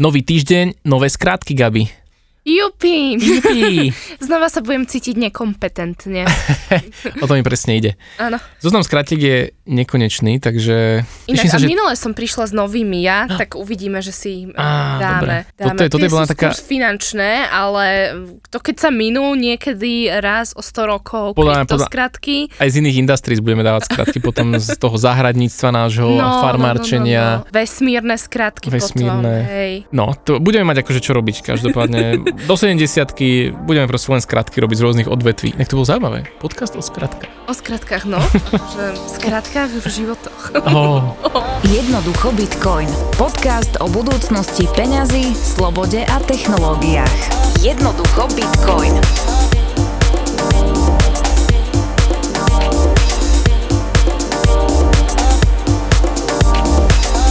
Nový týždeň, nové skrátky, Gabi. Jupi! Jupi. Znova sa budem cítiť nekompetentne. o to mi presne ide. Áno. Zoznam skrátiek je nekonečný, takže... Inak, teším a že... minule som prišla s novými ja, tak uvidíme, že si eh, Á, dáme. dobre. Toto dáme. je- toto je bola taká- finančné, ale to keď sa minú niekedy raz o 100 rokov Podľa podľa- skratky, Aj z iných industries budeme dávať skratky potom z toho zahradníctva nášho a farmárčenia. No, no, no, no. Vesmírne skratky Vesmírne. potom, hej. No, to budeme mať akože čo robiť každopádne. Do 70 budeme proste len skratky robiť z rôznych odvetví. Nech to bolo zaujímavé. Podcast o skratkách. O skratkách, no. že v skratkách v životoch. Oh, Jednoducho Bitcoin. Podcast o budúcnosti peňazí, slobode a technológiách. Jednoducho Bitcoin.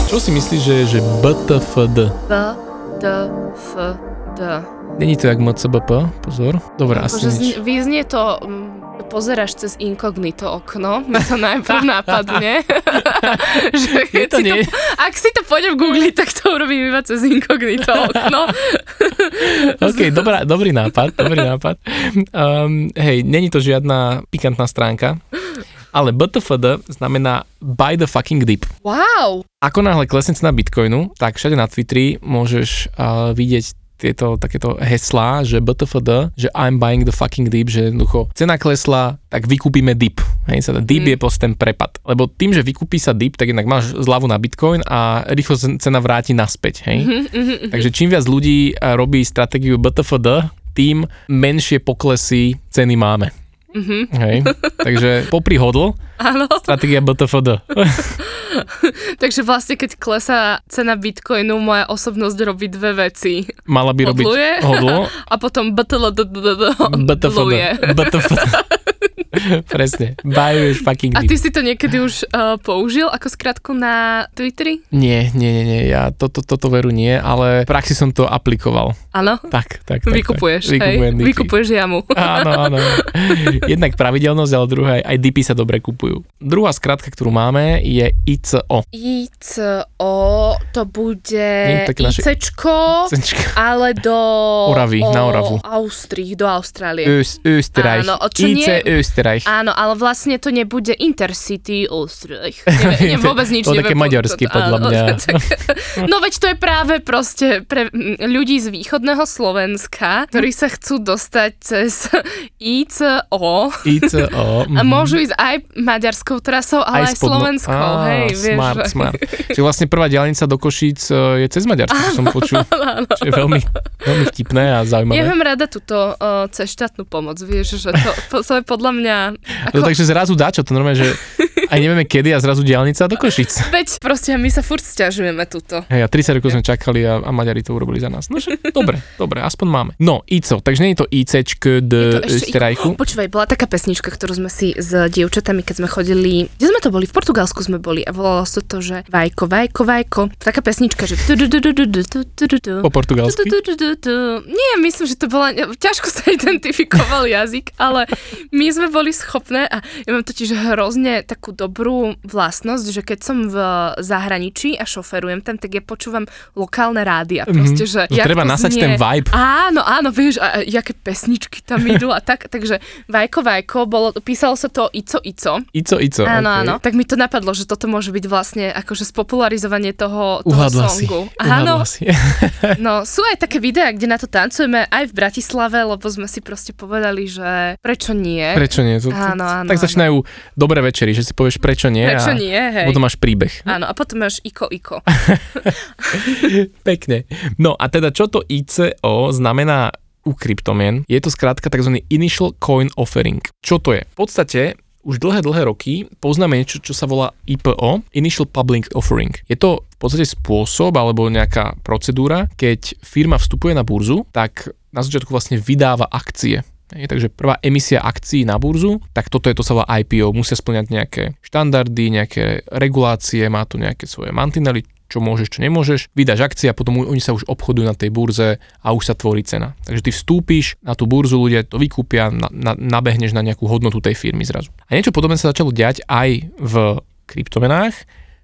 čo si myslíš, že je že BTFD? B, D, F, D. Není to jak MCBP? Pozor. Dobre, asi nič. zni- vyznie to, mm, pozeráš cez inkognito okno, mi to najprv nápadne. že keď to si nie. to, ak si to pôjdem googliť, tak to urobím iba cez inkognito okno. OK, dobrá, dobrý nápad, dobrý nápad. Um, hej, není to žiadna pikantná stránka, ale BTFD znamená buy the fucking dip. Wow! Ako náhle klesne cena Bitcoinu, tak všade na Twitteri môžeš uh, vidieť tieto takéto heslá, že BTFD, že I'm buying the fucking dip, že jednoducho cena klesla, tak vykúpime dip. Hej, sa dip Mm. je proste ten prepad. Lebo tým, že vykúpi sa dip, tak jednak máš zľavu na Bitcoin a rýchlo cena vráti naspäť. Hej. Takže čím viac ľudí a, robí stratégiu BTFD, tým menšie poklesy ceny máme. Hej. Takže popri hodl, Áno, stratégia BTFD. takže vlastne keď klesá cena bitcoinu, moja osobnosť robí dve veci. Mala by robiť Hodluje. hodl A potom BTL BTFD. BTFD. Presne. Buyuješ fucking A dip. ty si to niekedy už uh, použil ako skratku na Twitteri? Nie, nie, nie, nie. Ja toto, toto veru nie, ale v praxi som to aplikoval. Áno? Tak, tak, tak. Vykupuješ, tak. hej? Vykupujem dipy. Vykupuješ jamu. Áno, áno. Jednak pravidelnosť, ale druhá aj, dipy sa dobre kupujú. Druhá skratka, ktorú máme, je ICO. ICO, to bude Nie, naše- ICčko, Cečka. ale do... Oravy, na Oravu. Austrii, do Austrálie. Ös, Österreich. Áno, o čo IC nie- Österreich. Áno, ale vlastne to nebude Intercity Österreich. Neviem, neviem, vôbec nič To také neviem. to- podľa áno, mňa. tak- no veď to je práve proste pre ľudí z východného Slovenska, ktorí sa chcú dostať cez ICO ICO. a mhm. môžu ísť aj maďarskou trasou, ale aj, spodno- slovenskou. Á, hej, vieš, smart, že- smart. Čiže vlastne prvá diaľnica do Košíc e, je cez Maďarsko, som počul. Čo je veľmi, veľmi vtipné a zaujímavé. Ja mám rada túto uh, cez štátnu pomoc, vieš, že to, to je podľa mňa mňa... No Ako... No, takže zrazu dačo, to normálne, že A nevieme kedy a zrazu diálnica do Košic. Veď proste my sa furt stiažujeme tuto. Hej, a 30 rokov sme čakali a, a Maďari to urobili za nás. No že, dobre, dobre, aspoň máme. No, ICO, takže nie je to ICčk d Strajku. Oh, počúvaj, bola taká pesnička, ktorú sme si s dievčatami, keď sme chodili, kde sme to boli? V Portugalsku sme boli a volalo sa to, že Vajko, Vajko, Vajko. Taká pesnička, že po portugalsky? Nie, myslím, že to bola, ťažko sa identifikoval jazyk, ale my sme boli schopné a ja mám totiž hrozne takú dobrú vlastnosť, že keď som v zahraničí a šoferujem tam, tak ja počúvam lokálne rádia. Proste, že To jak treba nasať znie. ten vibe. Áno, áno, vieš, a, a jaké pesničky tam idú a tak, takže Vajko, Vajko, bolo, písalo sa to Ico, Ico. ICO, ICO. Áno, okay. áno. Tak mi to napadlo, že toto môže byť vlastne akože spopularizovanie toho, toho Uhádla si. songu. Áno, Uhádla si. no sú aj také videá, kde na to tancujeme aj v Bratislave, lebo sme si proste povedali, že prečo nie. Prečo nie? To, Áno, áno, tak áno. začínajú dobré večery, že si povieš prečo nie Prečo a nie, hej. potom máš príbeh. Áno, a potom máš Iko, Iko. Pekne. No a teda čo to ICO znamená u kryptomien? Je to skrátka tzv. Initial Coin Offering. Čo to je? V podstate už dlhé, dlhé roky poznáme niečo, čo sa volá IPO, Initial Public Offering. Je to v podstate spôsob alebo nejaká procedúra, keď firma vstupuje na burzu, tak na začiatku vlastne vydáva akcie. Takže prvá emisia akcií na burzu, tak toto je to sa volá IPO, musia splňať nejaké štandardy, nejaké regulácie, má to nejaké svoje mantinely, čo môžeš, čo nemôžeš, vydáš akcie a potom oni sa už obchodujú na tej burze a už sa tvorí cena. Takže ty vstúpiš na tú burzu, ľudia to vykúpia, na, na, nabehneš na nejakú hodnotu tej firmy zrazu. A niečo podobné sa začalo diať aj v kryptomenách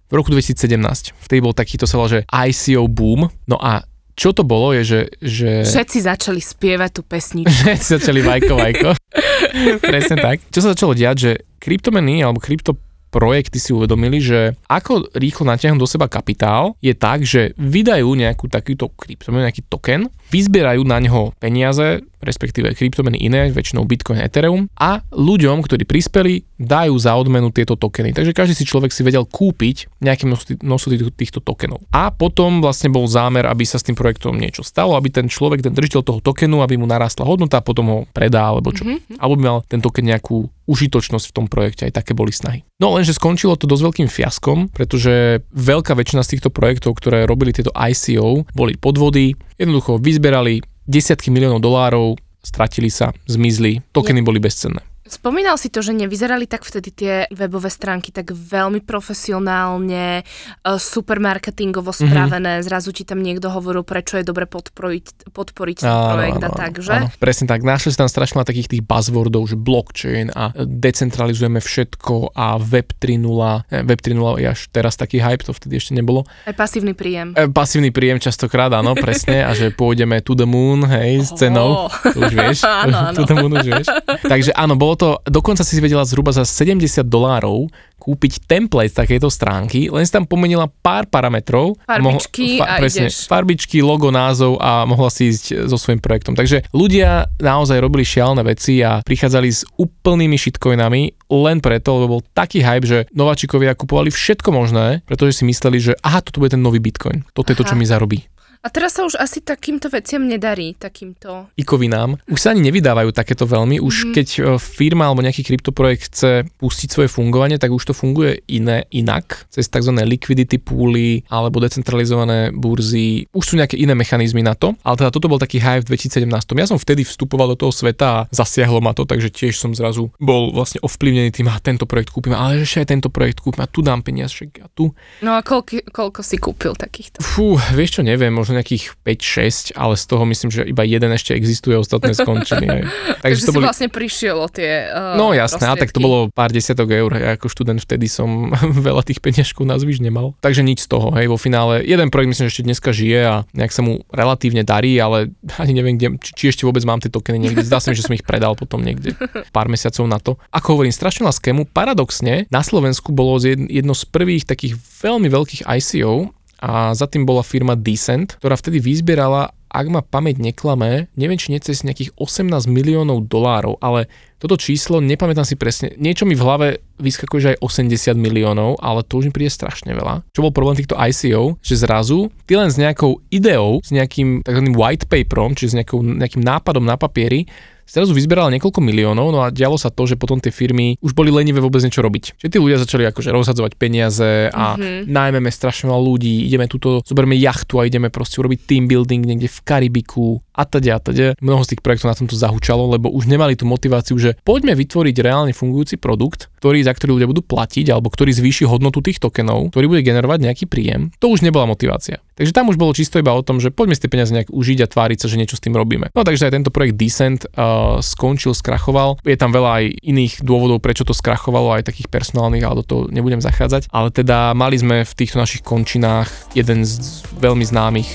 v roku 2017. Vtedy bol takýto sa volá, že ICO boom, no a čo to bolo je, že... že... Všetci začali spievať tú pesničku. Všetci začali vajko, vajko. Presne tak. Čo sa začalo diať, že kryptomeny alebo krypto projekty si uvedomili, že ako rýchlo natiahnuť do seba kapitál je tak, že vydajú nejakú takýto kryptomenu, nejaký token, vyzbierajú na neho peniaze, respektíve kryptomeny iné, väčšinou Bitcoin, Ethereum a ľuďom, ktorí prispeli, dajú za odmenu tieto tokeny. Takže každý si človek si vedel kúpiť nejaké množstvo týchto tokenov. A potom vlastne bol zámer, aby sa s tým projektom niečo stalo, aby ten človek, ten držiteľ toho tokenu, aby mu narastla hodnota a potom ho predá alebo čo. Mm-hmm. Alebo by mal ten token nejakú užitočnosť v tom projekte, aj také boli snahy. No lenže skončilo to dosť veľkým fiaskom, pretože veľká väčšina z týchto projektov, ktoré robili tieto ICO, boli podvody, jednoducho vyzberali desiatky miliónov dolárov, stratili sa, zmizli, tokeny boli bezcenné. Spomínal si to, že nevyzerali tak vtedy tie webové stránky tak veľmi profesionálne, e, super marketingovo mhm. spravené, mm-hmm. zrazu ti tam niekto hovoril, prečo je dobre podporiť, podporiť ten áno, projekt áno, a tak, že? Áno, presne tak, našli si tam strašne takých tých buzzwordov, že blockchain a decentralizujeme všetko a web 3.0, web 3.0 je až teraz taký hype, to vtedy ešte nebolo. Aj pasívny príjem. E, pasívny príjem častokrát, áno, presne, a že pôjdeme to the moon, hej, s cenou, oh. to už vieš, áno, áno. to the moon už vieš. Takže áno, bolo to, dokonca si vedela zhruba za 70 dolárov kúpiť template takejto stránky, len si tam pomenila pár parametrov. Farbičky mohol, fa, a presne, ideš. Farbičky, logo, názov a mohla si ísť so svojím projektom. Takže ľudia naozaj robili šialné veci a prichádzali s úplnými shitcoinami len preto, lebo bol taký hype, že nováčikovia kupovali všetko možné, pretože si mysleli, že aha, toto bude ten nový bitcoin. Toto je to, čo mi zarobí. A teraz sa už asi takýmto veciam nedarí, takýmto... Ikovinám. Už sa ani nevydávajú takéto veľmi. Už mm. keď e, firma alebo nejaký kryptoprojekt chce pustiť svoje fungovanie, tak už to funguje iné, inak. Cez tzv. liquidity pooly alebo decentralizované burzy. Už sú nejaké iné mechanizmy na to. Ale teda toto bol taký hype v 2017. Ja som vtedy vstupoval do toho sveta a zasiahlo ma to, takže tiež som zrazu bol vlastne ovplyvnený tým, a tento projekt kúpim, ale ešte aj tento projekt kúpim a tu dám peniaz, a tu. No a koľko, koľko si kúpil takýchto? Fú, vieš čo, neviem, možno nejakých 5-6, ale z toho myslím, že iba jeden ešte existuje, ostatné skončili. Aj. Takže to si boli... vlastne prišiel o tie uh, No jasné, a tak to bolo pár desiatok eur. Ja ako študent vtedy som veľa tých peniažkov na zvyš nemal. Takže nič z toho, hej, vo finále. Jeden projekt myslím, že ešte dneska žije a nejak sa mu relatívne darí, ale ani neviem, kde, či, či ešte vôbec mám tie tokeny niekde. Zdá sa mi, že som ich predal potom niekde pár mesiacov na to. Ako hovorím, strašne skému. Paradoxne, na Slovensku bolo jedno z prvých takých veľmi veľkých ICO, a za tým bola firma Decent, ktorá vtedy vyzbierala, ak ma pamäť neklame, neviem či nie nejakých 18 miliónov dolárov, ale toto číslo, nepamätám si presne, niečo mi v hlave vyskakuje, že aj 80 miliónov, ale to už mi príde strašne veľa. Čo bol problém týchto ICO, že zrazu ty len s nejakou ideou, s nejakým tzv. white paperom, čiže s nejakou, nejakým nápadom na papieri, zrazu vyzberala niekoľko miliónov, no a dialo sa to, že potom tie firmy už boli lenivé vôbec niečo robiť. Čiže tí ľudia začali akože rozhadzovať peniaze a mm-hmm. najmeme strašne veľa ľudí, ideme túto, zoberieme jachtu a ideme proste urobiť team building niekde v Karibiku a teda a teda. Mnoho z tých projektov na tomto zahučalo, lebo už nemali tú motiváciu, že poďme vytvoriť reálne fungujúci produkt, ktorý, za ktorý ľudia budú platiť alebo ktorý zvýši hodnotu tých tokenov, ktorý bude generovať nejaký príjem. To už nebola motivácia. Takže tam už bolo čisto iba o tom, že poďme si tie peniaze nejak užiť a tváriť sa, že niečo s tým robíme. No takže aj tento projekt Decent uh, skončil, skrachoval. Je tam veľa aj iných dôvodov, prečo to skrachovalo, aj takých personálnych, ale do toho nebudem zachádzať. Ale teda mali sme v týchto našich končinách jeden z veľmi známych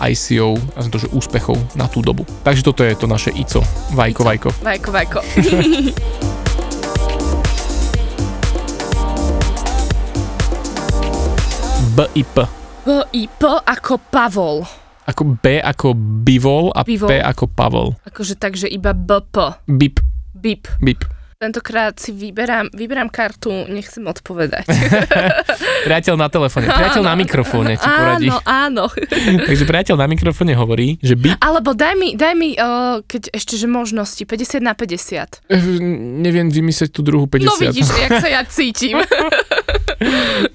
ICO, som to, že úspechov na tú dobu. Takže toto je to naše ICO. Vajko, vajko. Vajko, vajko. BIP. B-I-P ako Pavol. Ako B ako bivol a bivol. P ako Pavol. Akože takže iba BP. BIP. BIP. BIP. Tentokrát si vyberám, vyberám kartu, nechcem odpovedať. priateľ na telefóne, priateľ na mikrofóne ti poradí. Áno, áno. Takže priateľ na mikrofóne hovorí, že by... Alebo daj mi, daj mi uh, keď ešte, že možnosti, 50 na 50. Uh, neviem vymyslieť tú druhú 50. No vidíš, jak sa ja cítim.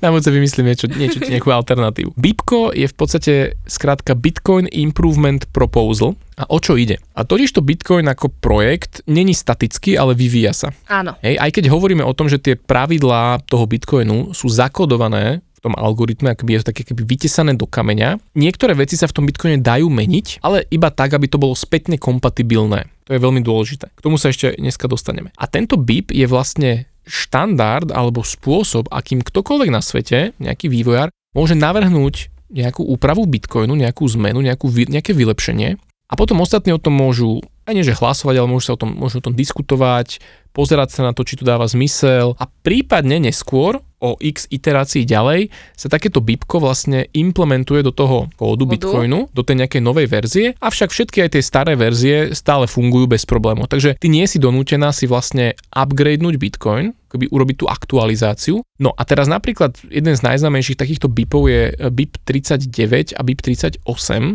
Na moc vymyslím niečo, niečo, nejakú alternatívu. BIPko je v podstate skrátka Bitcoin Improvement Proposal, a o čo ide? A totiž to Bitcoin ako projekt není statický, ale vyvíja sa. Áno. Hej, aj keď hovoríme o tom, že tie pravidlá toho Bitcoinu sú zakodované v tom algoritme, akoby je to také keby vytesané do kameňa. Niektoré veci sa v tom Bitcoine dajú meniť, ale iba tak, aby to bolo spätne kompatibilné. To je veľmi dôležité. K tomu sa ešte dneska dostaneme. A tento BIP je vlastne štandard alebo spôsob, akým ktokoľvek na svete, nejaký vývojár, môže navrhnúť nejakú úpravu Bitcoinu, nejakú zmenu, nejakú, nejaké vylepšenie. A potom ostatní o tom môžu aj nie že hlasovať, ale môžu sa o tom, môžu o tom diskutovať, pozerať sa na to, či to dáva zmysel. A prípadne neskôr o x iterácií ďalej sa takéto BIPko vlastne implementuje do toho kódu Bitcoinu, do tej nejakej novej verzie, avšak všetky aj tie staré verzie stále fungujú bez problémov. Takže ty nie si donútená si vlastne upgradenúť Bitcoin, akoby urobiť tú aktualizáciu. No a teraz napríklad jeden z najznámejších takýchto BIPov je BIP 39 a BIP 38,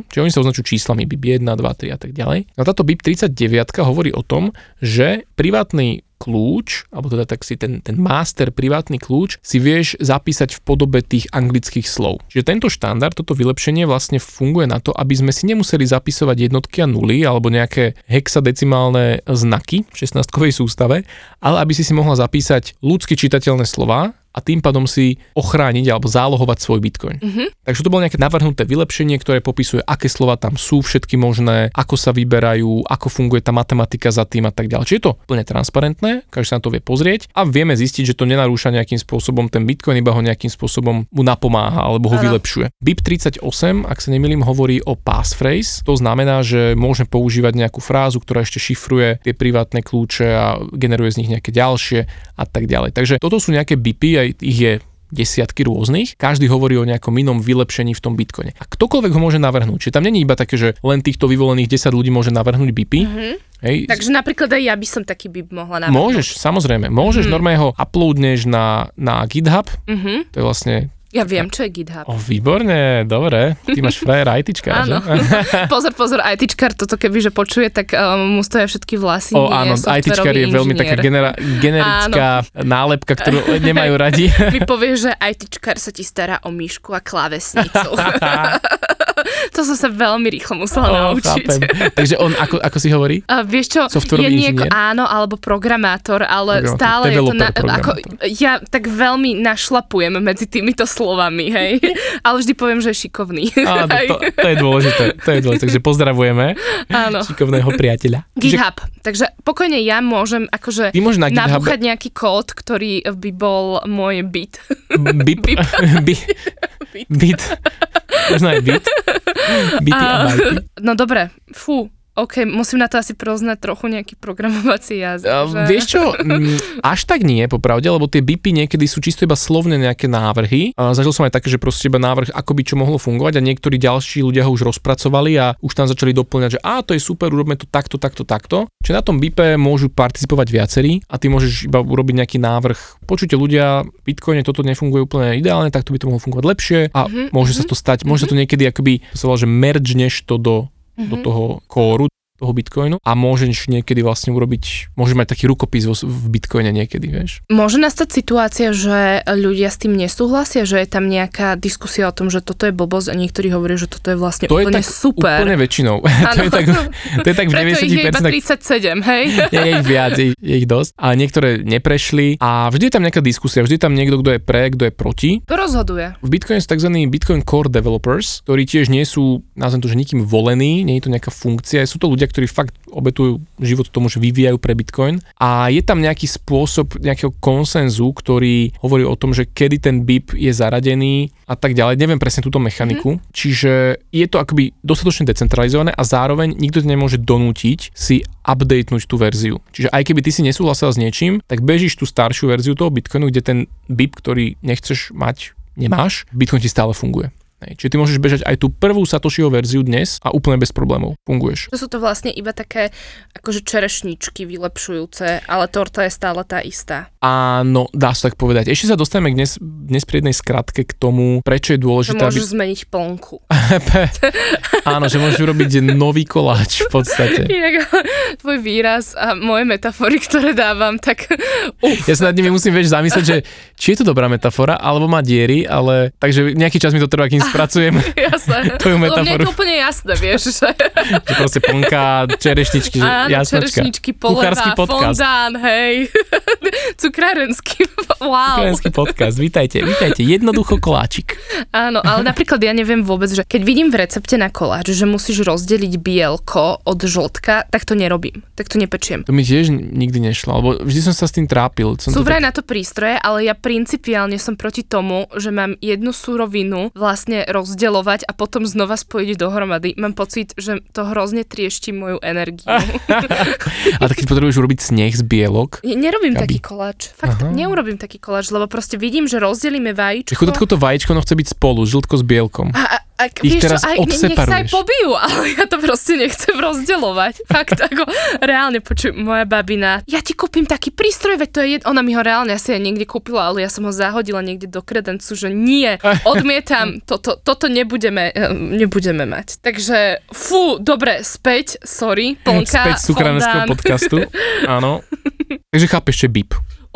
čiže oni sa označujú číslami BIP 1, 2, 3 a tak ďalej. No táto BIP 39 hovorí o tom, že privátny kľúč, alebo teda tak si ten, ten master privátny kľúč si vieš zapísať v podobe tých anglických slov. Čiže tento štandard, toto vylepšenie vlastne funguje na to, aby sme si nemuseli zapisovať jednotky a nuly alebo nejaké hexadecimálne znaky v 16-kovej sústave, ale aby si si mohla zapísať ľudsky čitateľné slova a tým pádom si ochrániť alebo zálohovať svoj bitcoin. Mm-hmm. Takže to bolo nejaké navrhnuté vylepšenie, ktoré popisuje, aké slova tam sú všetky možné, ako sa vyberajú, ako funguje tá matematika za tým a tak ďalej. Čiže je to plne transparentné, každý sa na to vie pozrieť a vieme zistiť, že to nenarúša nejakým spôsobom ten bitcoin, iba ho nejakým spôsobom mu napomáha alebo ho ano. vylepšuje. BIP 38, ak sa nemýlim, hovorí o passphrase. To znamená, že môžeme používať nejakú frázu, ktorá ešte šifruje tie privátne kľúče a generuje z nich nejaké ďalšie a tak ďalej. Takže toto sú nejaké BIPy aj ich je desiatky rôznych, každý hovorí o nejakom inom vylepšení v tom Bitcoine. A ktokoľvek ho môže navrhnúť. Čiže tam není iba také, že len týchto vyvolených 10 ľudí môže navrhnúť BIPy. Mm-hmm. Hej. Takže napríklad aj ja by som taký BIP mohla navrhnúť. Môžeš, samozrejme. Môžeš, mm-hmm. normálne ho uploadneš na, na GitHub. Mm-hmm. To je vlastne ja viem, čo je GitHub. O, výborne, dobre. Ty máš frajer ITčkár, že? pozor, pozor, ITčkár, toto keby, že počuje, tak um, mu stoja všetky vlasy. O, áno, ITčkár je veľmi taká genera- generická áno. nálepka, ktorú nemajú radi. Mi povie, že ITčkár sa ti stará o myšku a klávesnicu. to som sa veľmi rýchlo musela oh, naučiť. Chápem. Takže on, ako, ako si hovorí? Uh, vieš čo, je nieko, áno, alebo programátor, ale programátor. stále je to, na, ako, ja tak veľmi našlapujem medzi týmito slovami, hej. ale vždy poviem, že je šikovný. Áno, to, to, je dôležité, to je dôležité, takže pozdravujeme áno. šikovného priateľa. GitHub, takže pokojne ja môžem akože na nabúchať nejaký kód, ktorý by bol môj bit. Bip? Bip. Bit. Bit. Možno aj bit. Byty a bajty. No dobre, fú, OK, musím na to asi proznať trochu nejaký programovací jazyk. Uh, že? Vieš čo, m, až tak nie, popravde, lebo tie BIPy niekedy sú čisto iba slovné nejaké návrhy. Uh, zažil som aj také, že proste iba návrh, ako by čo mohlo fungovať a niektorí ďalší ľudia ho už rozpracovali a už tam začali doplňať, že a to je super, urobme to takto, takto, takto. Čiže na tom BIPe môžu participovať viacerí a ty môžeš iba urobiť nejaký návrh. Počujte ľudia, Bitcoine toto nefunguje úplne ideálne, tak to by to mohlo fungovať lepšie a mm-hmm. môže sa mhm. to stať, môže mm-hmm. sa to niekedy akoby, že mergeneš to do mm-hmm. do mhm. toho kóru, toho Bitcoinu a môžeš niekedy vlastne urobiť, môžeš mať taký rukopis v Bitcoine niekedy, vieš. Môže nastať situácia, že ľudia s tým nesúhlasia, že je tam nejaká diskusia o tom, že toto je blbosť a niektorí hovoria, že toto je vlastne to úplne je tak super. Úplne väčšinou. to, je tak, to je tak v 90%. ich je iba 37, hej? je, je ich viac, je, je ich dosť. A niektoré neprešli a vždy je tam nejaká diskusia, vždy je tam niekto, kto je pre, kto je proti. To rozhoduje. V Bitcoine sú tzv. Bitcoin Core Developers, ktorí tiež nie sú, nazvem to, že nikým volení, nie je to nejaká funkcia, sú to ľudia, ktorí fakt obetujú život tomu, že vyvíjajú pre Bitcoin. A je tam nejaký spôsob nejakého konsenzu, ktorý hovorí o tom, že kedy ten BIP je zaradený a tak ďalej. Neviem presne túto mechaniku. Mm-hmm. Čiže je to akoby dostatočne decentralizované a zároveň nikto nemôže donútiť si updatenúť tú verziu. Čiže aj keby ty si nesúhlasil s niečím, tak bežíš tú staršiu verziu toho Bitcoinu, kde ten BIP, ktorý nechceš mať, nemáš, Bitcoin ti stále funguje. Hej. Čiže ty môžeš bežať aj tú prvú Satoshiho verziu dnes a úplne bez problémov funguješ. To sú to vlastne iba také akože čerešničky vylepšujúce, ale torta je stále tá istá. Áno, dá sa tak povedať. Ešte sa dostaneme dnes, dnes pri jednej skratke k tomu, prečo je dôležité, že môžeš aby... zmeniť plnku. Áno, že môžeš urobiť nový koláč v podstate. Inak, tvoj výraz a moje metafory, ktoré dávam, tak uf. Ja sa nad nimi musím vieš zamyslieť, že či je to dobrá metafora, alebo má diery, ale takže nejaký čas mi to trvá, kým spracujem Jasné. tvoju metaforu. Lebo mne je to úplne jasné, vieš. Že, že proste plnka, čerešničky, že Áno, čerešničky, poleva, fondán, hej. Cukrárenský, wow. Cukrárenský podcast, vítajte, vítajte. Jednoducho koláčik. Áno, ale napríklad ja neviem vôbec, že keď vidím v recepte na koláč, že musíš rozdeliť bielko od žltka, tak to nerobím, tak to nepečiem. To mi tiež nikdy nešlo, lebo vždy som sa s tým trápil. Som Sú vraj tak... na to prístroje, ale ja principiálne som proti tomu, že mám jednu súrovinu vlastne rozdeľovať a potom znova spojiť dohromady. Mám pocit, že to hrozne triešti moju energiu. A tak keď potrebuješ urobiť sneh z bielok, Ne- Nerobím Gabi. taký koláč. Fakt, Aha. neurobím taký koláč, lebo proste vidím, že rozdelíme vajíčko. chudotko to vajíčko no chce byť spolu, žltko s bielkom. A, a, a Ich vieš teraz čo, aj, ne- nech sa aj pobijú, ale ja to proste nechcem rozdeľovať. Fakt, ako reálne počuj, moja babina, ja ti kúpim taký prístroj, veď to je jed... Ona mi ho reálne asi aj niekde kúpila, ale ja som ho zahodila niekde do kredencu, že nie, odmietam, toto, toto nebudeme, eh, nebudeme mať. Takže, fú, dobre, späť, sorry, plnka, Späť z podcastu. Áno. Takže chápeš, že bip.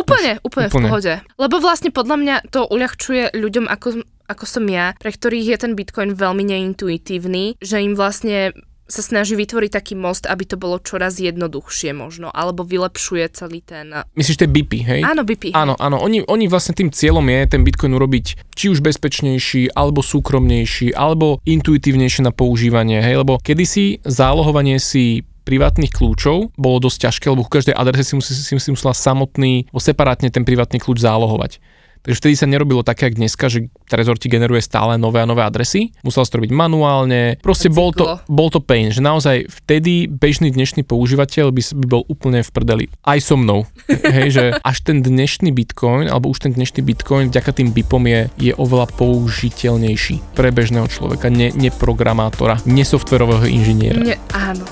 Úplne, úplne, Úplne. v pohode. Lebo vlastne podľa mňa to uľahčuje ľuďom, ako, ako som ja, pre ktorých je ten Bitcoin veľmi neintuitívny, že im vlastne sa snaží vytvoriť taký most, aby to bolo čoraz jednoduchšie možno, alebo vylepšuje celý ten... Myslíš tie bipy, hej? Áno, BP. Áno, áno, oni, oni vlastne tým cieľom je ten Bitcoin urobiť či už bezpečnejší, alebo súkromnejší, alebo intuitívnejšie na používanie, hej, lebo kedysi zálohovanie si privátnych kľúčov bolo dosť ťažké, lebo ku každej adrese si, musí, si, musela samotný, separátne ten privátny kľúč zálohovať. Takže vtedy sa nerobilo také, ako dneska, že Trezor ti generuje stále nové a nové adresy. Musel si to robiť manuálne. Proste bol to, bol to pain, že naozaj vtedy bežný dnešný používateľ by, by bol úplne v prdeli. Aj so mnou. Hej, že až ten dnešný Bitcoin, alebo už ten dnešný Bitcoin vďaka tým BIPom je, je oveľa použiteľnejší pre bežného človeka, ne, ne programátora, ne softverového inžiniera. Nie, áno.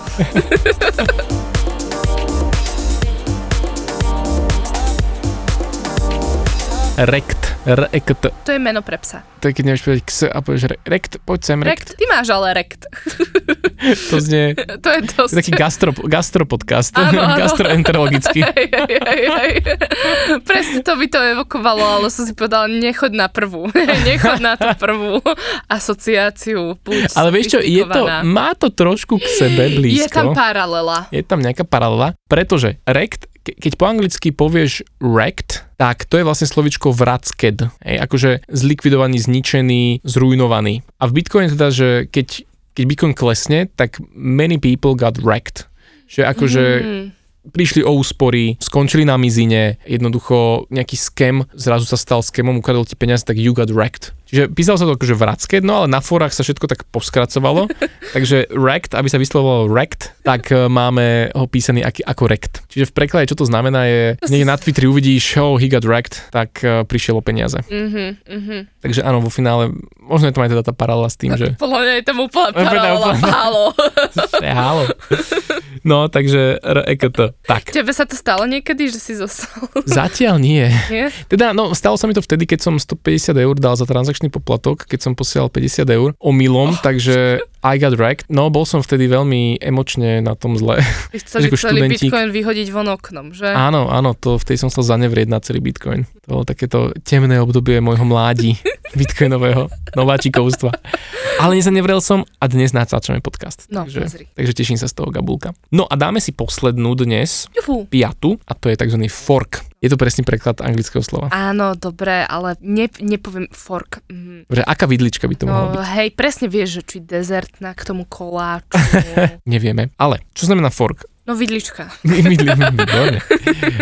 Rekt. Rekt. To je meno pre psa. To je keď nevieš povedať ks a povieš re- rekt, poď sem rekt. Rekt. Ty máš ale rekt. To znie, To je dosť. taký gastro, gastropodcast, Áno, áno. gastroenterologický. Hej, hej, hej, hej. Presne to by to evokovalo, ale som si povedala, nechoď na prvú. nechoď na tú prvú asociáciu. Buď Ale vieš čo, je to, má to trošku k sebe blízko. Je tam paralela. je tam nejaká paralela, pretože rekt, keď po anglicky povieš rekt, tak to je vlastne slovičko vracked, hej, akože zlikvidovaný, zničený, zrujnovaný. A v Bitcoine teda, že keď, keď Bitcoin klesne, tak many people got wrecked. Že akože Mm. prišli o úspory, skončili na mizine, jednoducho nejaký scam, zrazu sa stal scamom, ukradol ti peniaze, tak you got wrecked. Čiže písalo sa to akože vracké, no ale na forách sa všetko tak poskracovalo, takže wrecked, aby sa vyslovovalo wrecked, tak e, máme ho písaný ako rekt. Čiže v preklade, čo to znamená je, niekde na Twitteri uvidíš, oh, he got wrecked, tak e, prišiel o peniaze. Mhm, mhm. Takže áno, vo finále, možno je to aj teda tá paralela s tým, že Podľa mňa je tam Úplne, paralela. je halo. No, takže REKT. Tak, Tebe sa to stalo niekedy, že si zostal? zatiaľ nie. Nie? Teda, no, stalo sa mi to vtedy, keď som 150 eur dal za transakčný poplatok, keď som posielal 50 eur omylom, oh. takže I got wrecked. No, bol som vtedy veľmi emočne na tom zle. Ty chceli celý. Bitcoin vyhodiť von oknom, že? áno, áno, to vtedy som chcel zanevrieť na celý Bitcoin. To bolo takéto temné obdobie môjho mládí bitcoinového nováčikovstva. Ale nezanevrel som a dnes natáčame podcast. No, takže, pozri. takže teším sa z toho, Gabulka. No a dáme si poslednú dnes, Juhu. piatu, a to je tzv. fork. Je to presný preklad anglického slova. Áno, dobre, ale ne, nepoviem fork. Mhm. Že aká vidlička by to mohla No byť? hej, presne vieš, že či dezertná k tomu koláču. Nevieme. Ale, čo znamená fork? No vidlička. Vidli- Výborne.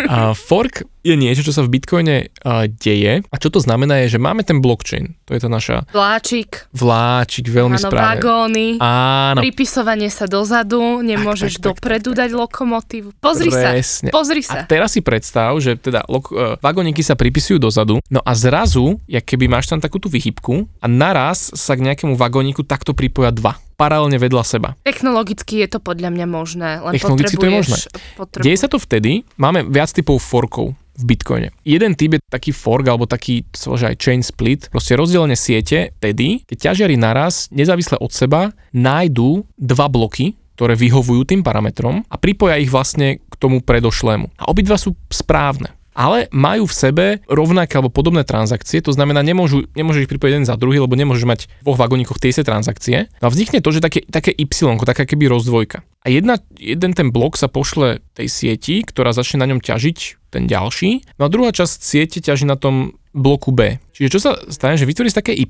A fork je niečo, čo sa v Bitcoine a, deje. A čo to znamená je, že máme ten blockchain. To je tá naša Vláčik, vláčik, veľmi áno, správne. vagóny, Áno, pripisovanie sa dozadu, nemôžeš tak, tak, dopredu dať lokomotívu. Pozri sa, presne. pozri A sa. teraz si predstav, že teda lok, uh, vagóniky sa pripisujú dozadu, no a zrazu, jak keby máš tam takú tú vychybku a naraz sa k nejakému vagóniku takto pripoja dva paralelne vedľa seba. Technologicky je to podľa mňa možné, len Technologicky to je možné. Potrebu... Deje sa to vtedy, máme viac typov forkov v Bitcoine. Jeden typ je taký fork alebo taký, čo aj chain split, proste rozdelenie siete tedy, keď ťažiari naraz, nezávisle od seba, nájdú dva bloky, ktoré vyhovujú tým parametrom a pripoja ich vlastne k tomu predošlému. A obidva sú správne. Ale majú v sebe rovnaké alebo podobné transakcie, to znamená, nemôžu, nemôžeš ich pripojiť jeden za druhý, lebo nemôžeš mať v dvoch vagónikoch tie isté transakcie. No a vznikne to, že také, také Y, taká keby rozdvojka. A jedna, jeden ten blok sa pošle tej sieti, ktorá začne na ňom ťažiť ten ďalší. No a druhá časť siete ťaží na tom bloku B. Čiže čo sa stane, že vytvorí sa také Y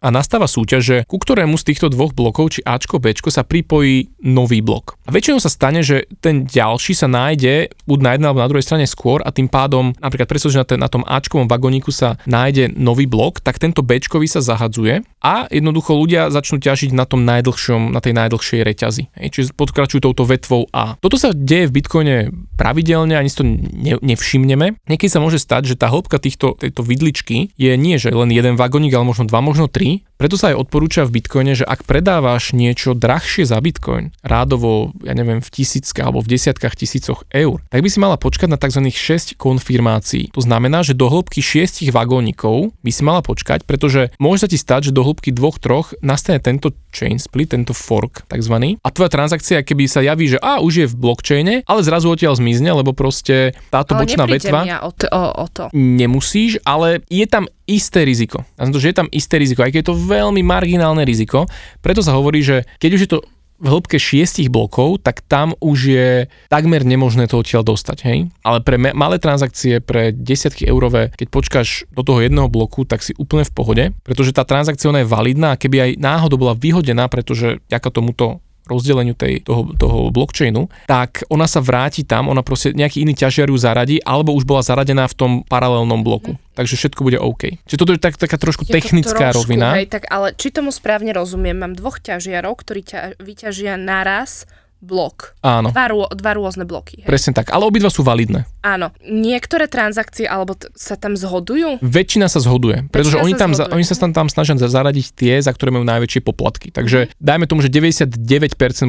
a nastáva súťaž, že ku ktorému z týchto dvoch blokov, či Ačko, Bčko, sa pripojí nový blok. A väčšinou sa stane, že ten ďalší sa nájde buď na jednej alebo na druhej strane skôr a tým pádom, napríklad predstav, že na, ten, na tom Ačkovom vagóniku sa nájde nový blok, tak tento Bčkový sa zahadzuje a jednoducho ľudia začnú ťažiť na tom najdlhšom, na tej najdlhšej reťazi. Hej, čiže podkračujú touto vetvou A. Toto sa deje v Bitcoine pravidelne, ani to ne, nevšimneme. Niekedy sa môže stať, že tá hĺbka týchto, tejto vidličky je nie, že len jeden vagónik, ale možno dva, možno tri. Preto sa aj odporúča v Bitcoine, že ak predávaš niečo drahšie za Bitcoin, rádovo, ja neviem, v tisíckach alebo v desiatkách tisícoch eur, tak by si mala počkať na tzv. 6 konfirmácií. To znamená, že do hĺbky 6 vagónikov by si mala počkať, pretože môže sa ti stať, že do hĺbky 2-3 nastane tento chain split, tento fork tzv. A tvoja transakcia, keby sa javí, že a už je v blockchaine, ale zrazu odtiaľ zmizne, lebo proste táto Ale bočná vetva... Ja o, t- o, o to. Nemusíš, ale je tam isté riziko. To, že je tam isté riziko, aj keď je to veľmi marginálne riziko. Preto sa hovorí, že keď už je to v hĺbke šiestich blokov, tak tam už je takmer nemožné to odtiaľ dostať, hej? Ale pre malé transakcie, pre desiatky eurové, keď počkáš do toho jedného bloku, tak si úplne v pohode, pretože tá transakcia je validná a keby aj náhodou bola vyhodená, pretože ďaká tomuto rozdeleniu tej, toho, toho blockchainu, tak ona sa vráti tam, ona proste nejaký iný ťažiar ju zaradí, alebo už bola zaradená v tom paralelnom bloku. Mm. Takže všetko bude OK. Čiže toto je tak, taká trošku Je technická trošku, rovina. Hej, tak ale či tomu správne rozumiem, mám dvoch ťažiarov, ktorí ťa, vyťažia naraz blok. Áno, Dva, rô, dva rôzne bloky. Hej. presne tak. Ale obidva sú validné. Áno. Niektoré transakcie alebo t- sa tam zhodujú? Väčšina sa zhoduje, pretože Väčšina oni, sa tam, za, zhoduje. oni sa tam, tam snažia za- zaradiť tie, za ktoré majú najväčšie poplatky. Takže dajme tomu, že 99%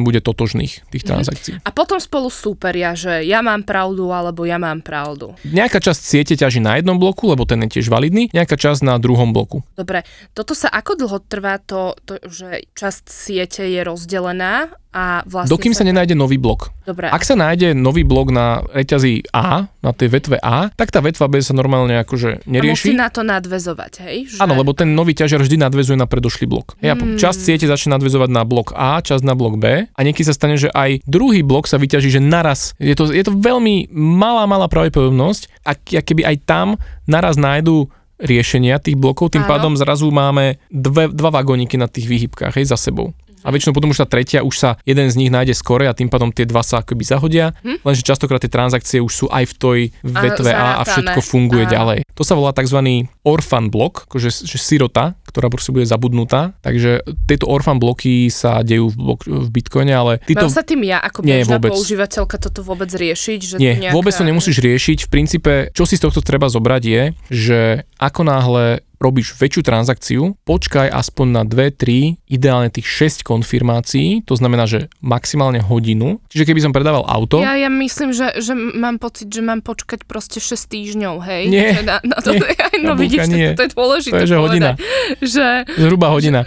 bude totožných tých transakcií. A potom spolu súperia, že ja mám pravdu alebo ja mám pravdu. Nejaká časť siete ťaží na jednom bloku, lebo ten je tiež validný, nejaká časť na druhom bloku. Dobre, toto sa ako dlho trvá to, to že časť siete je rozdelená a vlastne... Dokým sa nenájde nový blok. Dobre, Ak sa nájde nový blok na reťazí A, na tej vetve A, tak tá vetva B sa normálne akože a musí nerieši. na to nadvezovať, hej? Že... Áno, lebo ten nový ťažiar vždy nadvezuje na predošlý blok. Ja, Hmm. časť siete začne nadvezovať na blok A, časť na blok B a niekedy sa stane, že aj druhý blok sa vyťaží, že naraz. Je to, je to veľmi malá, malá pravdepodobnosť, ak keby aj tam naraz nájdu riešenia tých blokov, tým Áno. pádom zrazu máme dve, dva vagóniky na tých výhybkách, hej, za sebou. A väčšinou potom už tá tretia, už sa jeden z nich nájde skore a tým pádom tie dva sa akoby zahodia, hm? lenže častokrát tie transakcie už sú aj v tej vetve A a všetko funguje Áno. ďalej. To sa volá tzv. orphan blok, akože že sirota, ktorá proste bude zabudnutá. Takže tieto orphan bloky sa dejú v, blok, v Bitcoine, ale Mám títo... sa tým ja ako bežná vôbec. používateľka toto vôbec riešiť? Že Nie, nejaká... vôbec to nemusíš riešiť. V princípe, čo si z tohto treba zobrať je, že ako náhle robíš väčšiu transakciu, počkaj aspoň na 2, 3, ideálne tých 6 konfirmácií, to znamená, že maximálne hodinu. Čiže keby som predával auto, Ja, ja myslím, že, že mám pocit, že mám počkať proste 6 týždňov, hej? Nie, Že Na, na to, nie, no vidíš, nie. to, to je dôležité To je, že povedať, hodina. Že, zhruba hodina.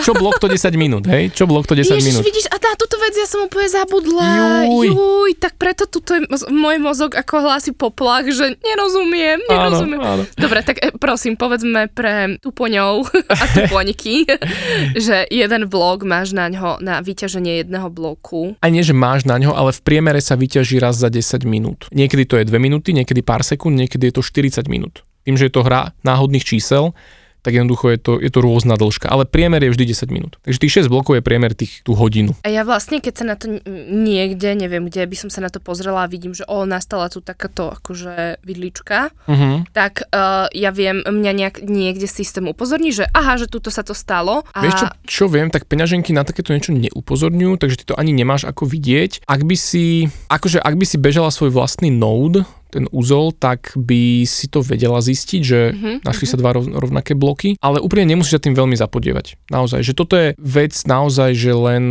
Čo blok to 10 minút, hej? Čo blok to 10 Ježiš, minút? vidíš, a tá túto vec ja som úplne zabudla. Juj. Juj, tak preto tuto je môj mozog ako hlási poplach, že nerozumiem, Áno, nerozumiem. áno. Dobre, tak e, prosím, povedzme pre tupoňov a tupoňky, že jeden blok máš na ňo na vyťaženie jedného bloku. Aj nie, že máš na ňo, ale v priemere sa vyťaží raz za 10 minút. Niekedy to je 2 minúty, niekedy pár sekúnd, niekedy je to 40 minút. Tým, že je to hra náhodných čísel, tak jednoducho je to, je to rôzna dĺžka. Ale priemer je vždy 10 minút. Takže tých 6 blokov je priemer tých tú hodinu. A ja vlastne, keď sa na to niekde, neviem kde, by som sa na to pozrela a vidím, že o, nastala tu takáto akože vidlička, Uh-huh. tak uh, ja viem, mňa nejak, niekde systém upozorní, že aha, že tuto sa to stalo. A Vieš čo, čo viem, tak peňaženky na takéto niečo neupozorňujú, takže ty to ani nemáš ako vidieť. Ak by si, akože ak by si bežala svoj vlastný node, ten úzol, tak by si to vedela zistiť, že Mhm, našli sa dva rov- rovnaké bloky, ale úplne nemusíš sa tým veľmi zapodievať. Naozaj, že toto je vec naozaj, že len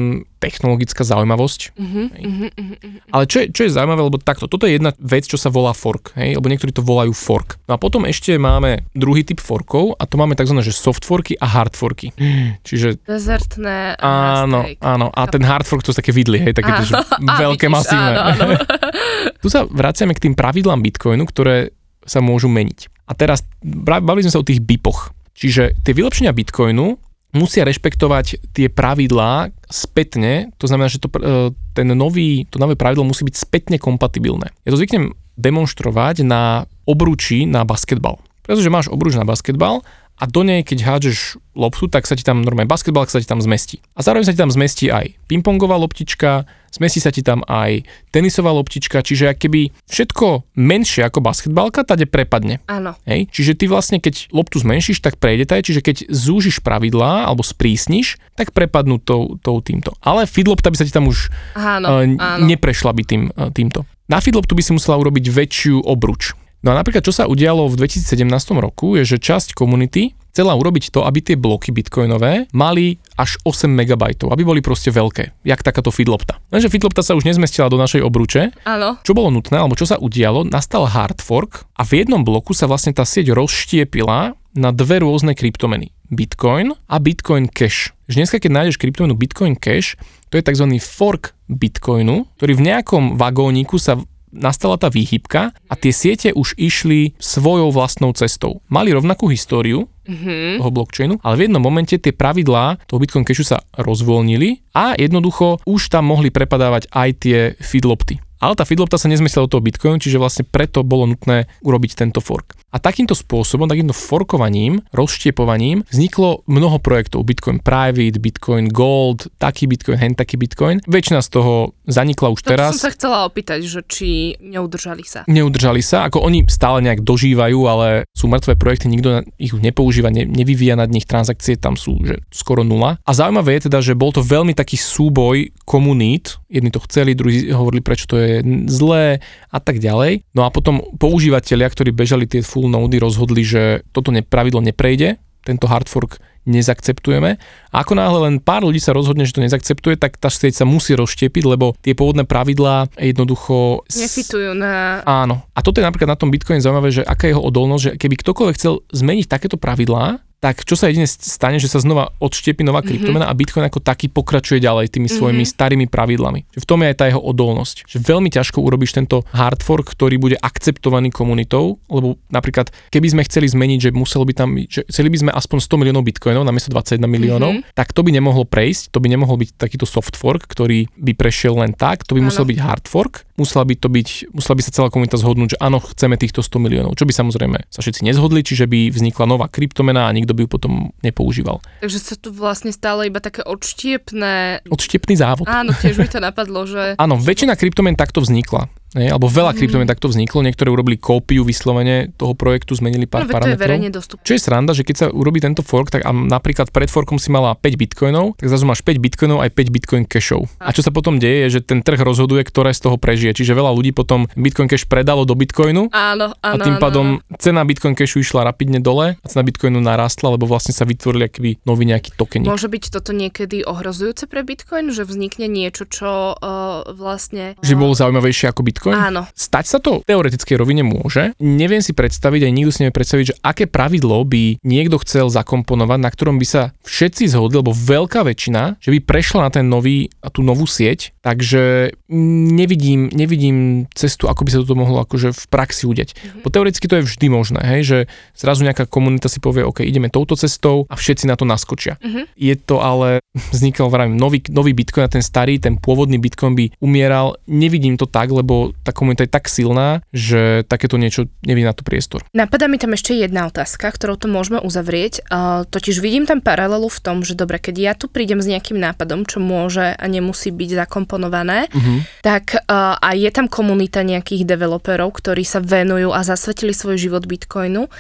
technologická zaujímavosť. Mhm, mhm, mhm. Ale čo je, čo je zaujímavé, lebo takto, toto je jedna vec, čo sa volá fork, hej, lebo niektorí to volajú fork. No a potom ešte máme druhý typ forkov a to máme tzv. že soft forky a hard forky. Čiže Dezertné Áno, áno. A ten hard fork to sú také vidly, hej, také to, že Á, veľké, vidíš, masívne. áno, áno. tu sa vraciame k tým pravidlám Bitcoinu, ktoré sa môžu meniť. A teraz bavili sme sa o tých bipoch. Čiže tie vylepšenia Bitcoinu musia rešpektovať tie pravidlá, spätne, to znamená, že to, e, ten nový, to nové pravidlo musí byť spätne kompatibilné. Ja to zvyknem demonstrovať na obruči na basketbal. Pretože máš obruč na basketbal a do nej, keď hádžeš loptu, tak sa ti tam normálne basketbal sa ti tam zmestí. A zároveň sa ti tam zmestí aj pingpongová loptička, zmestí sa ti tam aj tenisová loptička, čiže keby všetko menšie ako basketbalka, tade prepadne. Áno. Hej? Čiže ty vlastne, keď loptu zmenšíš, tak prejde taj, čiže keď zúžiš pravidlá alebo sprísniš, tak prepadnú tou, tou týmto. Ale feedlopta by sa ti tam už Áno, uh, áno. neprešla by tým, uh, týmto. Na feedloptu by si musela urobiť väčšiu obruč. No a napríklad, čo sa udialo v 2017 roku, je, že časť komunity chcela urobiť to, aby tie bloky bitcoinové mali až 8 MB, aby boli proste veľké, jak takáto feedlopta. Lenže feedlopta sa už nezmestila do našej obruče, Áno. čo bolo nutné, alebo čo sa udialo, nastal hard fork a v jednom bloku sa vlastne tá sieť rozštiepila na dve rôzne kryptomeny. Bitcoin a Bitcoin Cash. Že dneska, keď nájdeš kryptomenu Bitcoin Cash, to je tzv. fork Bitcoinu, ktorý v nejakom vagóniku sa nastala tá výhybka a tie siete už išli svojou vlastnou cestou. Mali rovnakú históriu Mhm. toho blockchainu, ale v jednom momente tie pravidlá toho Bitcoin Cashu sa rozvoľnili a jednoducho už tam mohli prepadávať aj tie feedlopty. Ale tá feedlopta sa nezmestila do toho Bitcoinu, čiže vlastne preto bolo nutné urobiť tento fork. A takýmto spôsobom, takýmto forkovaním, rozštiepovaním vzniklo mnoho projektov. Bitcoin Private, Bitcoin Gold, taký Bitcoin, hen taký Bitcoin. Väčšina z toho zanikla už To teraz. som sa chcela opýtať, že či neudržali sa. Neudržali sa, ako oni stále nejak dožívajú, ale sú mŕtve projekty, nikto ich už nepoužíva, ne, nevyvíja nad nich transakcie, tam sú že skoro nula. A zaujímavé je teda, že bol to veľmi taký súboj komunít, jedni to chceli, druhí hovorili, prečo to je n- zlé a tak ďalej. No a potom používateľia, ktorí bežali tie full nody, rozhodli, že toto pravidlo neprejde, tento hard fork nezaakceptujeme. A ako náhle len pár ľudí sa rozhodne, že to nezaakceptuje, tak tá sieť sa musí rozštiepiť, lebo tie pôvodné pravidlá jednoducho... Nefitujú na... Áno. A toto je napríklad na tom Bitcoin zaujímavé, že aká je jeho odolnosť, že keby ktokoľvek chcel zmeniť takéto pravidlá, tak čo sa jedine stane, že sa znova odštiepi nová kryptomena a Bitcoin ako taký pokračuje ďalej tými svojimi starými pravidlami. V tom je aj tá jeho odolnosť. Že veľmi ťažko urobíš tento hard fork, ktorý bude akceptovaný komunitou, lebo napríklad keby sme chceli zmeniť, že muselo by tam, že chceli by sme aspoň 100 miliónov bitcoinov namiesto 21 miliónov, tak to by nemohlo prejsť, to by nemohol byť takýto soft fork, ktorý by prešiel len tak, to by Áno. musel byť hard fork, musela by to byť, musela by sa celá komunita zhodnúť, že áno, chceme týchto 100 miliónov, čo by samozrejme sa všetci nezhodli, čiže by vznikla nová kryptomena a nikto by ju potom nepoužíval. Takže sa tu vlastne stále iba také odštiepné... Odštiepný závod. Áno, tiež mi to napadlo, že... Áno, väčšina kryptomien takto vznikla. Nie? Alebo veľa mm. kryptomien takto vzniklo, niektoré urobili kópiu vyslovene toho projektu, zmenili No, pár to je parametrov. verejne dostupné. Čo je sranda, že keď sa urobí tento fork, tak a napríklad pred forkom si mala 5 bitcoinov, tak zrazu máš 5 bitcoinov aj 5 bitcoin cashov. A čo sa potom deje, je, že ten trh rozhoduje, ktoré z toho prežije. Čiže veľa ľudí potom bitcoin cash predalo do bitcoinu Áno, a áno, tým áno, pádom áno. cena bitcoin cashu išla rapidne dole a cena bitcoinu narastla, lebo vlastne sa vytvorili aký nový nejaký tokeník. Môže byť toto niekedy ohrozujúce pre Bitcoin, že vznikne niečo, čo uh, vlastne... Že bol zaujímavejšie ako bitcoin? Áno. Stať sa to v teoretickej rovine môže. Neviem si predstaviť, aj nikto si nevie predstaviť, že aké pravidlo by niekto chcel zakomponovať, na ktorom by sa všetci zhodli, lebo veľká väčšina, že by prešla na ten nový, a tú novú sieť, takže nevidím, nevidím cestu, ako by sa toto mohlo akože v praxi udeť. Mm-hmm. Po teoreticky to je vždy možné, hej, že zrazu nejaká komunita si povie, OK, ideme touto cestou a všetci na to naskočia. Mhm. Je to ale, vznikal vravím, nový, nový Bitcoin a ten starý, ten pôvodný Bitcoin by umieral. Nevidím to tak, lebo tá komunita je tak silná, že takéto niečo nevidí na to priestor. Napadá mi tam ešte jedna otázka, ktorou to môžeme uzavrieť. Uh, totiž vidím tam paralelu v tom, že dobre, keď ja tu prídem s nejakým nápadom, čo môže a nemusí byť zakomponované, Uh-huh. tak uh, a je tam komunita nejakých developerov, ktorí sa venujú a zasvetili svoj život Bitcoinu,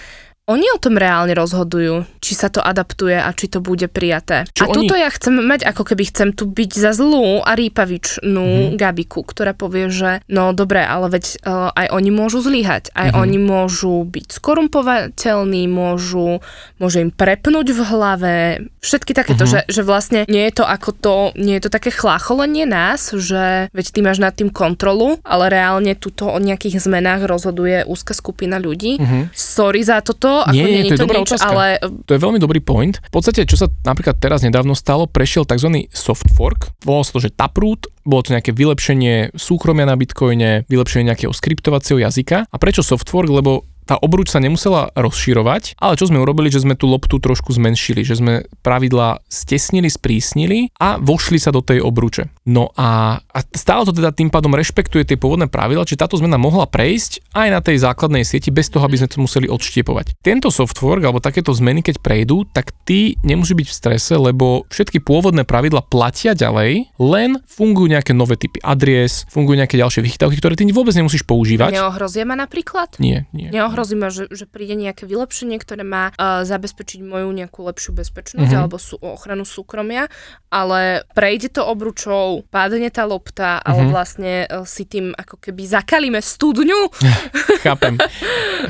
oni o tom reálne rozhodujú, či sa to adaptuje a či to bude prijaté. Čo a tuto oni- ja chcem mať, ako keby chcem tu byť za zlú a rýpavičnú Mhm. mm-hmm. Gabiku, ktorá povie, že no dobre, ale veď uh, aj oni môžu zlyhať, aj Mhm. mm-hmm. oni môžu byť skorumpovateľní, môžu, môže im prepnúť v hlave, všetky takéto, Mhm. mm-hmm. že, že vlastne nie je to ako to, nie je to také chlácholenie nás, že veď ty máš nad tým kontrolu, ale reálne tuto o nejakých zmenách rozhoduje úzka skupina ľudí. Uh-huh. Sorry za toto, ako Nie, nie, to je to dobrá nič, otázka. ale To je veľmi dobrý point. V podstate, čo sa napríklad teraz nedávno stalo, prešiel tzv. soft fork. Volalo sa to, že Taproot. Bolo to nejaké vylepšenie súkromia na Bitcoine, vylepšenie nejakého skriptovacieho jazyka. A prečo soft fork? Lebo tá obruč sa nemusela rozširovať, ale čo sme urobili, že sme tú loptu trošku zmenšili, že sme pravidla stesnili, sprísnili a vošli sa do tej obruče. No a, a stále to teda tým pádom rešpektuje tie pôvodné pravidla, či táto zmena mohla prejsť aj na tej základnej sieti bez toho, aby sme to museli odštiepovať. Tento software alebo takéto zmeny, keď prejdú, tak ty nemusí byť v strese, lebo všetky pôvodné pravidla platia ďalej, len fungujú nejaké nové typy adries, fungujú nejaké ďalšie vychytávky, ktoré ty vôbec nemusíš používať. Neohrozia ma napríklad? Nie, nie. Neohrozí ma, že, že príde nejaké vylepšenie, ktoré má uh, zabezpečiť moju nejakú lepšiu bezpečnosť Mhm. alebo sú, ochranu súkromia, ale prejde to obručou, padne tá lopta, ale Mhm. vlastne uh, si tým ako keby zakalíme studňu. Chápem.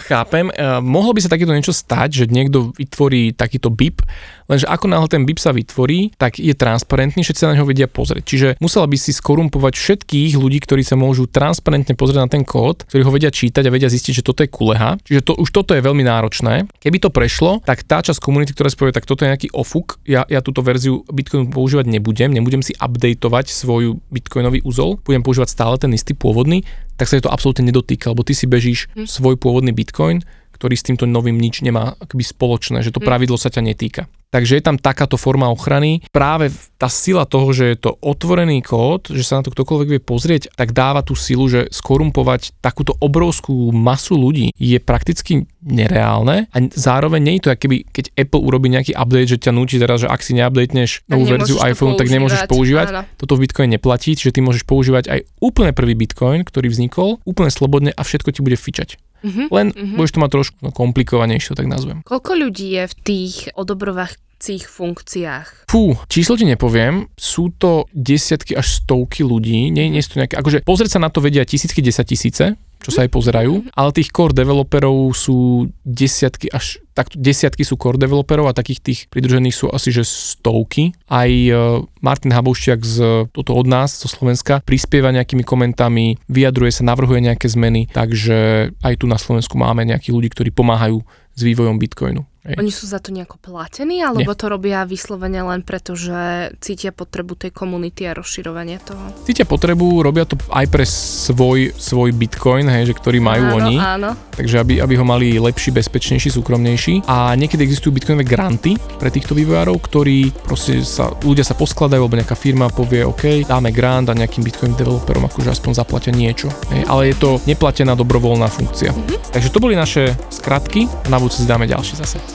Chápem. E, mohlo by sa takéto niečo stať, že niekto vytvorí takýto BIP, lenže ako náhle ten BIP sa vytvorí, tak je transparentný, všetci sa na neho vedia pozrieť. Čiže musela by si skorumpovať všetkých ľudí, ktorí sa môžu transparentne pozrieť na ten kód, ktorí ho vedia čítať a vedia zistiť, že toto je kuleha. Čiže to, už toto je veľmi náročné. Keby to prešlo, tak tá časť komunity, ktorá si povie, tak toto je nejaký ofuk, ja, ja túto verziu Bitcoinu používať nebudem, nebudem si updateovať svoj bitcoinový úzol, budem používať stále ten istý pôvodný, tak sa je to absolútne nedotýka, lebo ty si bežíš Hm. svoj pôvodný bitcoin, ktorý s týmto novým nič nemá akoby spoločné, že to Hm. pravidlo sa ťa netýka. Takže je tam takáto forma ochrany. Práve tá sila toho, že je to otvorený kód, že sa na to ktokoľvek vie pozrieť, tak dáva tú silu, že skorumpovať takúto obrovskú masu ľudí je prakticky nereálne a zároveň nie je to, keby, keď Apple urobí nejaký update, že ťa núti teraz, že ak si neupdateneš novú verziu iPhone, tak nemôžeš používať. Áno. Toto v Bitcoin neplatí, čiže ty môžeš používať aj úplne prvý Bitcoin, ktorý vznikol, úplne slobodne a všetko ti bude fičať. Mhm. Len Mhm. budeš to mať trošku no, komplikovanejšie, tak nazvem. Koľko ľudí je v tých odobrovacích funkciách? Fú, číslo ti nepoviem, sú to desiatky až stovky ľudí, nie, nie sú to nejaké, akože pozrieť sa na to vedia tisícky, desať tisíce, čo sa aj pozerajú, ale tých core developerov sú desiatky až, takto desiatky sú core developerov a takých tých pridružených sú asi že stovky. Aj e, Martin Haboušťak z toto od nás, zo Slovenska, prispieva nejakými komentami, vyjadruje sa, navrhuje nejaké zmeny, takže aj tu na Slovensku máme nejakých ľudí, ktorí pomáhajú s vývojom Bitcoinu. Hej. Oni sú za to nejako platení, alebo to robia vyslovene len preto, že cítia potrebu tej komunity a rozširovania toho? cítia potrebu, robia to aj pre svoj, svoj bitcoin, hej, že ktorý majú áno, oni, Áno, takže aby, aby ho mali lepší, bezpečnejší, súkromnejší. A niekedy existujú bitcoinové granty pre týchto vývojárov, ktorí proste sa, ľudia sa poskladajú, alebo nejaká firma povie, OK, dáme grant a nejakým bitcoin developerom akože aspoň zaplatia niečo. Hej, ale je to neplatená dobrovoľná funkcia. Mhm. Takže to boli naše skratky, na budúce si dáme ďalšie zase.